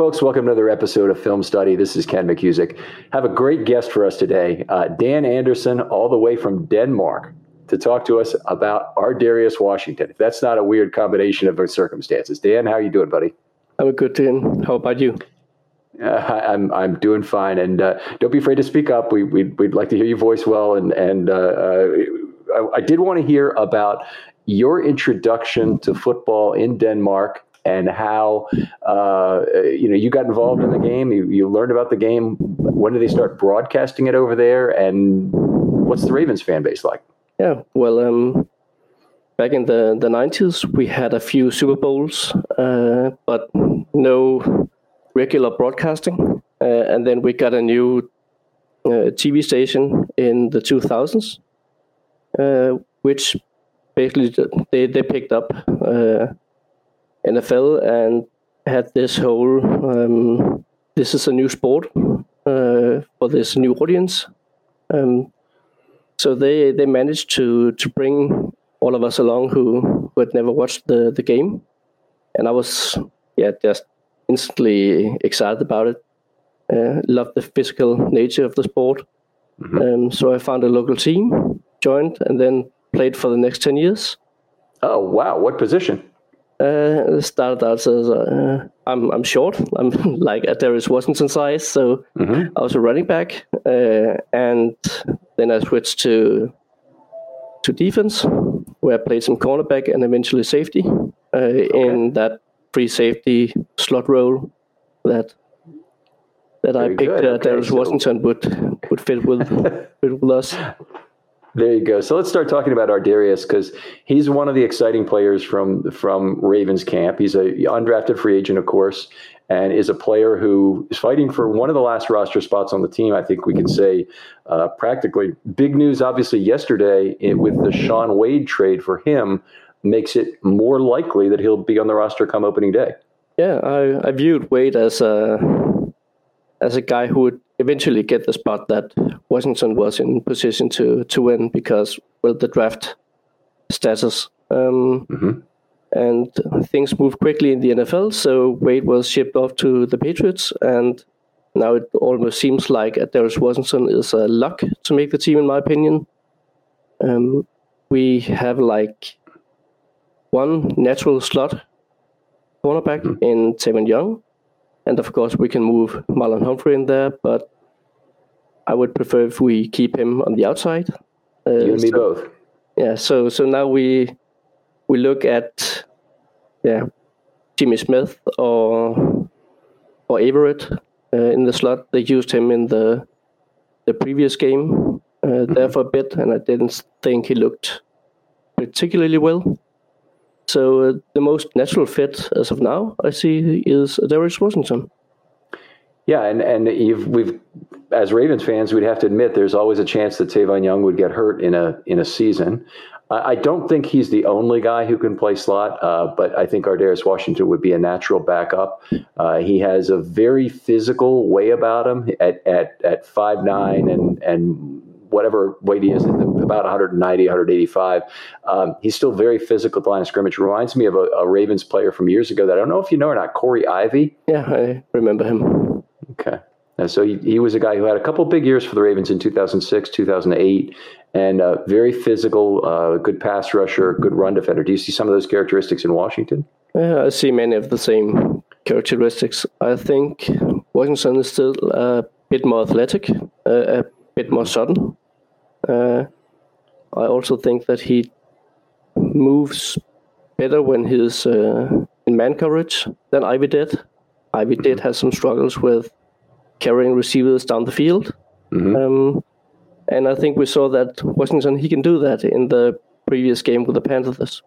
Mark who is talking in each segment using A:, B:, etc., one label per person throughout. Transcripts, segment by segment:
A: Folks. Welcome to another episode of Film Study. This is Ken McKusick. Have a great guest for us today, uh, Dan Anderson, all the way from Denmark, to talk to us about Ar'Darius Washington. If that's not a weird combination of circumstances. Dan, how are you doing, buddy?
B: I'm good, Dan. How about you?
A: Uh, I'm I'm doing fine, and uh, don't be afraid to speak up. We we'd, we'd like to hear your voice well, and and uh, uh I, I, did want to hear about your introduction to football in Denmark and how uh, you know you got involved in the game. You, you learned about the game. When did they start broadcasting it over there? And what's the Ravens fan base like?
B: Yeah, well, um, back in the the nineties, we had a few Super Bowls, uh, but no regular broadcasting. Uh, and then we got a new uh, TV station in the 2000s, uh, which basically they, they picked up uh, NFL and had this whole um, this is a new sport uh, for this new audience. Um, so they they managed to to bring all of us along who, who had never watched the the game, and I was yeah just instantly excited about it. Uh, loved the physical nature of the sport. Mm-hmm. Um, so I found a local team, joined, and then played for the next ten years.
A: Oh wow! What position?
B: Uh, started out as uh, I'm I'm short. I'm like a Darius Washington size, so mm-hmm. I was a running back, uh, and then I switched to to defense, where I played some cornerback and eventually safety uh, okay. in that free safety slot role that that Very I picked. Uh, okay, Darius so... Washington would would fit with fit with us.
A: There you go. So let's start talking about Ar'Darius because he's one of the exciting players from from Ravens camp. He's a undrafted free agent, of course, and is a player who is fighting for one of the last roster spots on the team. I think we can say uh, practically. Big news, obviously, yesterday it, with the Shaun Wade trade for him makes it more likely that he'll be on the roster come opening day.
B: Yeah, I, I viewed Wade as a as a guy who would eventually get the spot that Washington was in position to to win because well the draft status. Um, mm-hmm. And things move quickly in the NFL, so Wade was shipped off to the Patriots, and now it almost seems like Darius Washington is a luck to make the team, in my opinion. Um, we have like one natural slot cornerback mm-hmm. in Tavon Young, and of course, we can move Marlon Humphrey in there, but I would prefer if we keep him on the outside.
A: Uh, you and me both.
B: Yeah. So so now we we look at yeah Jimmy Smith or or Averett uh, in the slot. They used him in the the previous game uh, mm-hmm. there for a bit, and I didn't think he looked particularly well. So uh, the most natural fit as of now, I see, is Darius Washington.
A: Yeah, and and we've as Ravens fans, we'd have to admit there's always a chance that Tavon Young would get hurt in a in a season. I, I don't think he's the only guy who can play slot, uh, but I think Ar'Darius Washington would be a natural backup. Uh, he has a very physical way about him at at at five nine and and whatever weight he is, about 190, 185. Um, he's still very physical at the line of scrimmage. Reminds me of a, a, Ravens player from years ago that I don't know if you know or not, Corey Ivy.
B: Yeah, I remember him.
A: Okay. And so he, he was a guy who had a couple big years for the Ravens in 2006, 2008, and uh, very physical, uh, good pass rusher, good run defender. Do you see some of those characteristics in Washington?
B: Yeah, I see many of the same characteristics. I think Washington is still a bit more athletic, uh, a bit more sudden. Uh, I also think that he moves better when he's uh, in man coverage than Ivy did. Ivy did mm-hmm. have some struggles with carrying receivers down the field. Mm-hmm. Um, and I think we saw that Washington, he can do that in the previous game with the Panthers.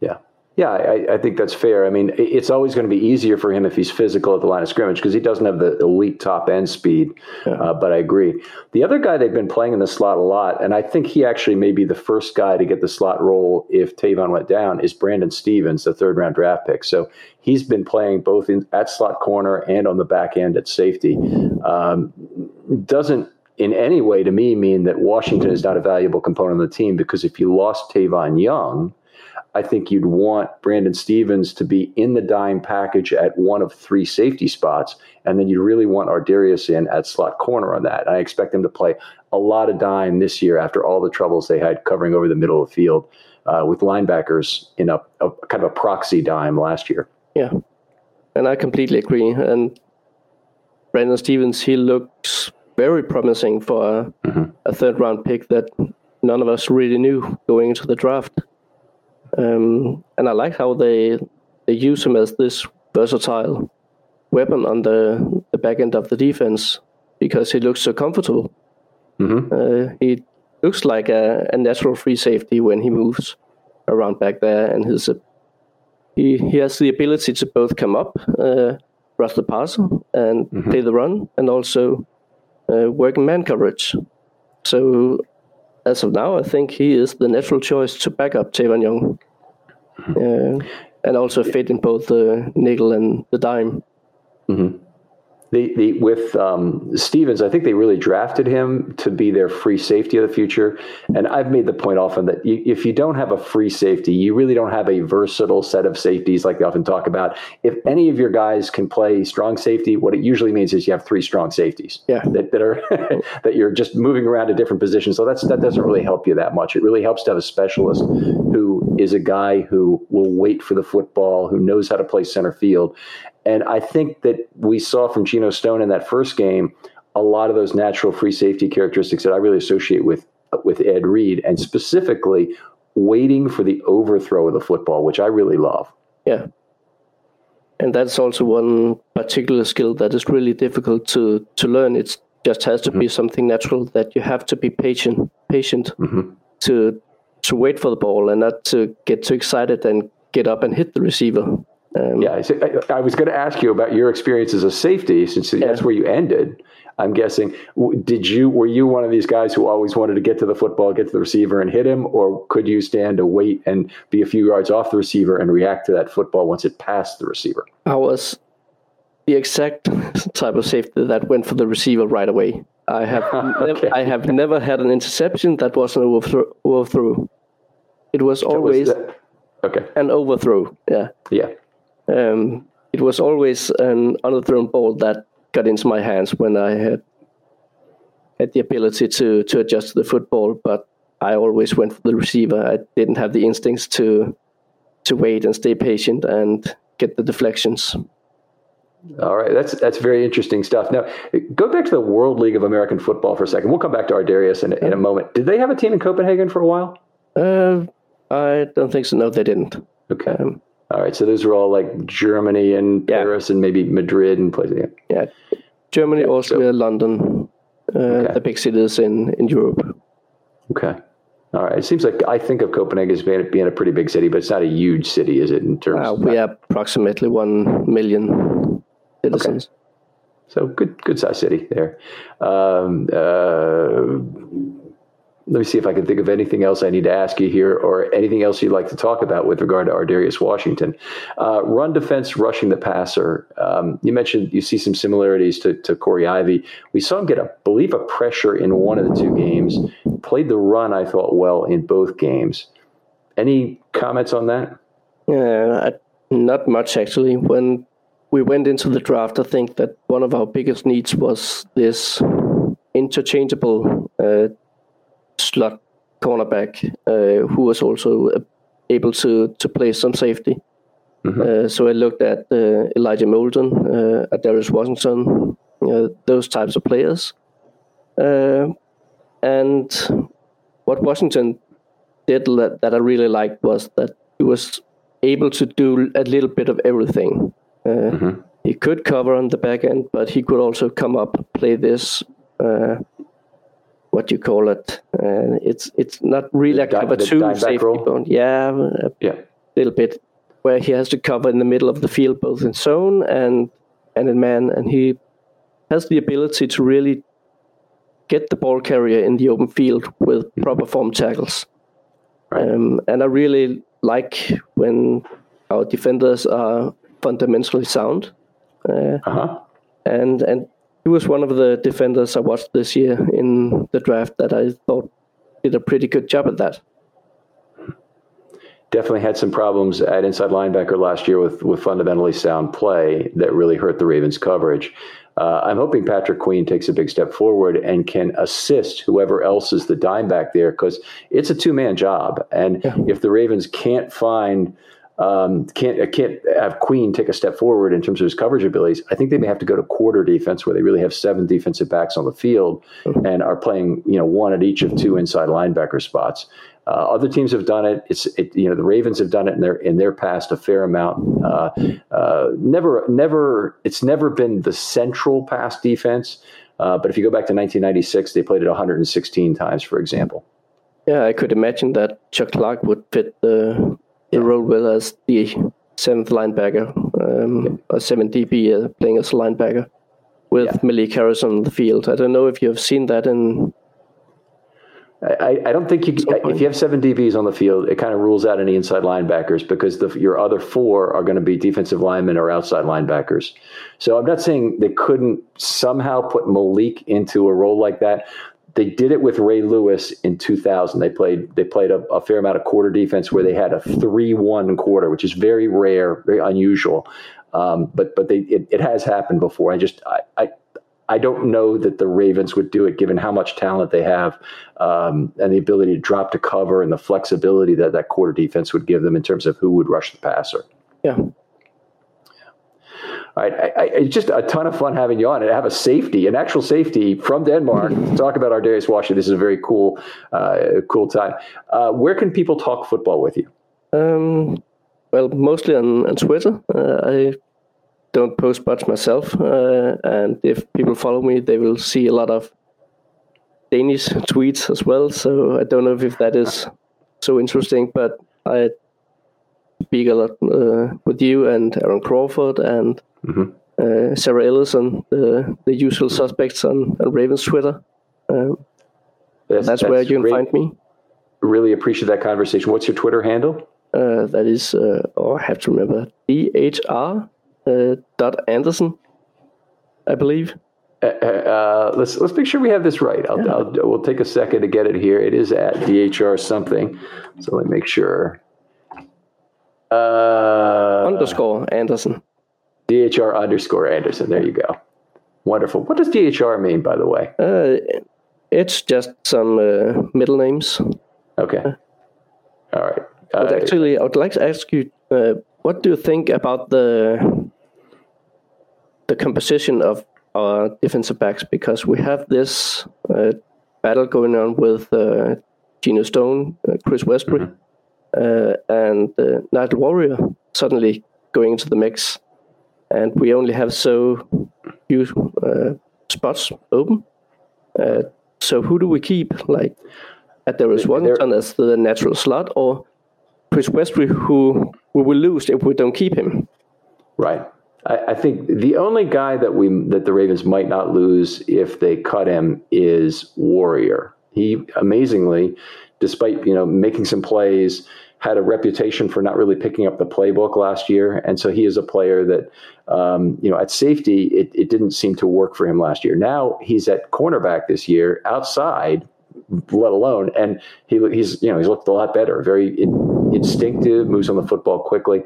A: Yeah. Yeah, I, I, think that's fair. I mean, it's always going to be easier for him if he's physical at the line of scrimmage because he doesn't have the elite top end speed. Yeah. Uh, but I agree. The other guy they've been playing in the slot a lot, and I think he actually may be the first guy to get the slot role if Tavon went down, is Brandon Stephens, the third round draft pick. So he's been playing both in, at slot corner and on the back end at safety. Um, doesn't in any way to me mean that Washington is not a valuable component of the team because if you lost Tavon Young, I think you'd want Brandon Stephens to be in the dime package at one of three safety spots, and then you'd really want Ar'Darius in at slot corner on that. I expect him to play a lot of dime this year after all the troubles they had covering over the middle of the field uh, with linebackers in a, a kind of a proxy dime last year.
B: Yeah, and I completely agree. And Brandon Stephens, he looks very promising for a, mm-hmm. a third round pick that none of us really knew going into the draft. Um, and I like how they they use him as this versatile weapon on the, the back end of the defense because he looks so comfortable. Mm-hmm. Uh, he looks like a, a, natural free safety when he moves around back there, and he's a, he he has the ability to both come up, uh, rush the pass, and mm-hmm. play the run, and also uh, work in man coverage. So as of now, I think he is the natural choice to back up Tavon Young, uh, and also fit in both the nickel and the dime.
A: Mm-hmm. The, the, with um, Stephens, I think they really drafted him to be their free safety of the future. And I've made the point often that you, if you don't have a free safety, you really don't have a versatile set of safeties like they often talk about. If any of your guys can play strong safety, what it usually means is you have three strong safeties
B: yeah.
A: that, that are that you're just moving around to different positions. So that's that doesn't really help you that much. It really helps to have a specialist who is a guy who will wait for the football, who knows how to play center field. And I think that we saw from Geno Stone in that first game a lot of those natural free safety characteristics that I really associate with with Ed Reed, and specifically waiting for the overthrow of the football, which I really love.
B: Yeah. And that's also one particular skill that is really difficult to, to learn. It just has to mm-hmm. be something natural that you have to be patient, patient mm-hmm. to to wait for the ball and not to get too excited and get up and hit the receiver.
A: Um, yeah, I, I was going to ask you about your experience as a safety, since yeah. that's where you ended. I'm guessing. Did you were you one of these guys who always wanted to get to the football, get to the receiver, and hit him, or could you stand to wait and be a few yards off the receiver and react to that football once it passed the receiver?
B: I was the exact type of safety that went for the receiver right away. I have okay. nev- I have never had an interception that was an overthrow. overthrow. It was always was
A: okay
B: an overthrow. Yeah.
A: Yeah.
B: Um, it was always an underthrown ball that got into my hands when I had had the ability to to adjust to the football, but I always went for the receiver. I didn't have the instincts to to wait and stay patient and get the deflections.
A: All right, that's that's very interesting stuff. Now, go back to the World League of American Football for a second. We'll come back to Ar'Darius in, in a moment. Did they have a team in Copenhagen for a while?
B: Uh, I don't think so. No, they didn't.
A: Okay. Um, all right, so those were all like Germany and Paris and maybe Madrid and places.
B: Yeah, Germany, Austria, so, London, uh, okay. the big cities in in Europe.
A: Okay. All right. It seems like I think of Copenhagen as being, being a pretty big city, but it's not a huge city, is it? In terms,
B: uh, we have approximately one million citizens. Okay.
A: So good, good sized city there. Um, uh, let me see if I can think of anything else I need to ask you here, or anything else you'd like to talk about with regard to Ar'Darius Washington. Uh, run defense, rushing the passer. Um, you mentioned you see some similarities to, to Corey Ivy. We saw him get, a believe, a pressure in one of the two games. Played the run, I thought, well in both games. Any comments on that?
B: Yeah, not much actually. When we went into the draft, I think that one of our biggest needs was this interchangeable uh, slot cornerback uh, who was also uh, able to to play some safety. Mm-hmm. Uh, so I looked at uh, Elijah Molden, uh, Ar'Darius Washington, those types of players. and what Washington did that that I really liked was that he was able to do a little bit of everything. Mm-hmm. He could cover on the back end, but he could also come up, play this what you call it. Uh, it's it's not really a cover two safety bone. Yeah, a yeah, little bit where he has to cover in the middle of the field, both in zone and and in man, and he has the ability to really get the ball carrier in the open field with proper form tackles. Right. Um, and I really like when our defenders are fundamentally sound. Uh, uh-huh. And and he was one of the defenders I watched this year in the draft that I thought did a pretty good job at that.
A: Definitely had some problems at inside linebacker last year with, with fundamentally sound play that really hurt the Ravens' coverage. Uh, I'm hoping Patrick Queen takes a big step forward and can assist whoever else is the dime back there because it's a two man job. And yeah. if the Ravens can't find um, can't can't have Queen take a step forward in terms of his coverage abilities. I think they may have to go to quarter defense where they really have seven defensive backs on the field and are playing you know one at each of two inside linebacker spots. Uh, other teams have done it. It's it, you know the Ravens have done it in their in their past a fair amount. Uh, uh, never never it's never been the central pass defense. Uh, but if you go back to 1996, they played it 116 times, for example.
B: Yeah, I could imagine that Chuck Clark would fit the the role with as the seventh linebacker, um, yeah. or seven DB uh, playing as a linebacker with yeah. Malik Harrison on the field. I don't know if you have seen that in.
A: I, I don't think you if you have seven DBs on the field, it kind of rules out any inside linebackers because the, your other four are going to be defensive linemen or outside linebackers. So I'm not saying they couldn't somehow put Malik into a role like that, they did it with Ray Lewis in 2000. They played they played a, a fair amount of quarter defense where they had a three-one quarter, which is very rare, very unusual. Um, but but they it, it, has happened before. I just I, I I don't know that the Ravens would do it given how much talent they have um, and the ability to drop to cover and the flexibility that that quarter defense would give them in terms of who would rush the passer.
B: Yeah.
A: Right. I, I, it's just a ton of fun having you on and have a safety, an actual safety from Denmark. talk about our Ar'Darius Washington. This is a very cool, uh, cool time. Uh, where can people talk football with you?
B: Um, well, mostly on, on Twitter. Uh, I don't post much myself, uh, and if people follow me, they will see a lot of Danish tweets as well. So I don't know if that is so interesting, but I speak a lot uh, with you and Aaron Crawford and mm-hmm. uh, Sarah Ellison, the, the usual suspects on, on Ravens Twitter. Um, that's, that's, where you can great. find me.
A: Really appreciate that conversation. What's your Twitter handle?
B: Uh, that is, uh, oh, I have to remember, dhr uh, dot Anderson, I believe.
A: Uh, uh, let's let's make sure we have this right. I'll, yeah. I'll, we'll take a second to get it here. It is at dhr something. So let me make sure.
B: Uh, underscore Anderson.
A: DHR underscore Anderson. There you go. Wonderful. What does DHR mean, by the way?
B: Uh, it's just some uh, middle names.
A: Okay. All right.
B: But uh, actually, I would like to ask you, uh, what do you think about the the composition of our defensive backs? Because we have this uh, battle going on with uh, Geno Stone, Chris Westry. Mm-hmm uh, and uh, Nigel Warrior suddenly going into the mix, and we only have so few uh, spots open. Uh, so who do we keep? Like, at there is one Washington as the natural slot, or Chris Westry, who we will lose if we don't keep him.
A: Right. I, I, think the only guy that we that the Ravens might not lose if they cut him is Warrior. He amazingly, despite you know making some plays, had a reputation for not really picking up the playbook last year, and so he is a player that um, you know at safety it, it didn't seem to work for him last year. Now he's at cornerback this year, outside let alone. And he he's you know he's looked a lot better, very in, instinctive, moves on the football quickly.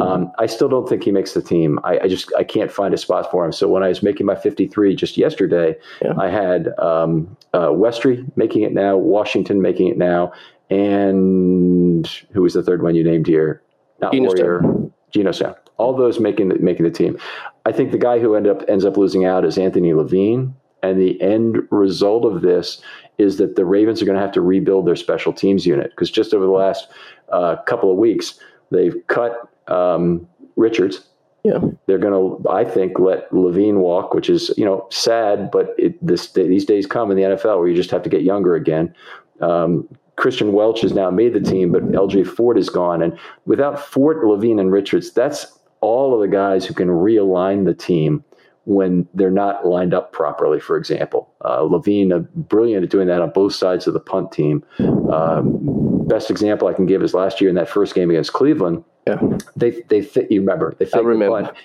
A: Um, I still don't think he makes the team. I, I, just I can't find a spot for him. So when I was making my 53 just yesterday, yeah. I had um, uh, Westry making it now, Washington making it now, and who was the third one you named here?
B: Not Geno Warrior,
A: Geno Stone. All those making the, making the team. I think the guy who end up ends up losing out is Anthony Levine. And the end result of this is that the Ravens are going to have to rebuild their special teams unit because just over the last uh, couple of weeks, they've cut um, Richards.
B: Yeah,
A: they're going to, I think, let Levine walk, which is you know sad, but it, this these days come in the NFL where you just have to get younger again. Um, Kristian Welch has now made the team, but LJ Fort is gone, and without Fort, Levine, and Richards, that's all of the guys who can realign the team when they're not lined up properly, for example. Uh, Levine, uh, brilliant at doing that on both sides of the punt team. Um, best example I can give is last year in that first game against Cleveland.
B: Yeah.
A: They, they, you remember, they
B: I remember.
A: The punt.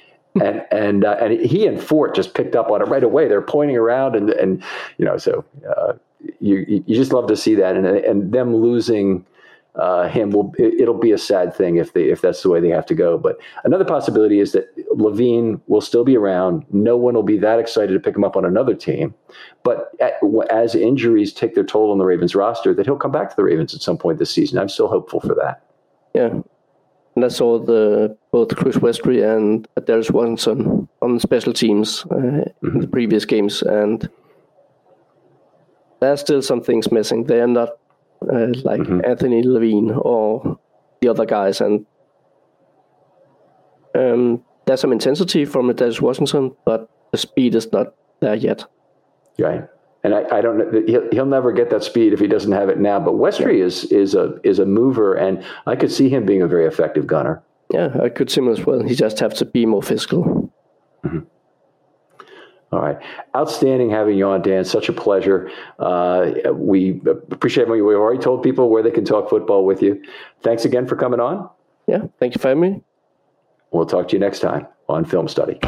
A: and and uh, and he and Fort just picked up on it right away. They're pointing around and and you know so uh, you you just love to see that and and them losing uh, him will it, will be a sad thing if they if that's the way they have to go. But another possibility is that Levine will still be around. No one will be that excited to pick him up on another team. But at, as injuries take their toll on the Ravens roster, that he'll come back to the Ravens at some point this season. I'm still hopeful for that.
B: Yeah. And I saw the both Chris Westry and Darius Washington on special teams uh, mm-hmm. in the previous games, and there's still some things missing. They are not uh, like mm-hmm. Anthony Levine or the other guys, and um, there's some intensity from Darius Washington, but the speed is not there yet.
A: Right. And I, I don't know. He'll, he'll never get that speed if he doesn't have it now. But Westry yeah. is is a is a mover, and I could see him being a very effective gunner.
B: Yeah, I could see him as well. He just has to be more physical.
A: Mm-hmm. All right. Outstanding having you on, Dan. Such a pleasure. Uh, we appreciate when we've already told people where they can talk football with you. Thanks again for coming on.
B: Yeah. Thank you for having me.
A: We'll talk to you next time on Film Study.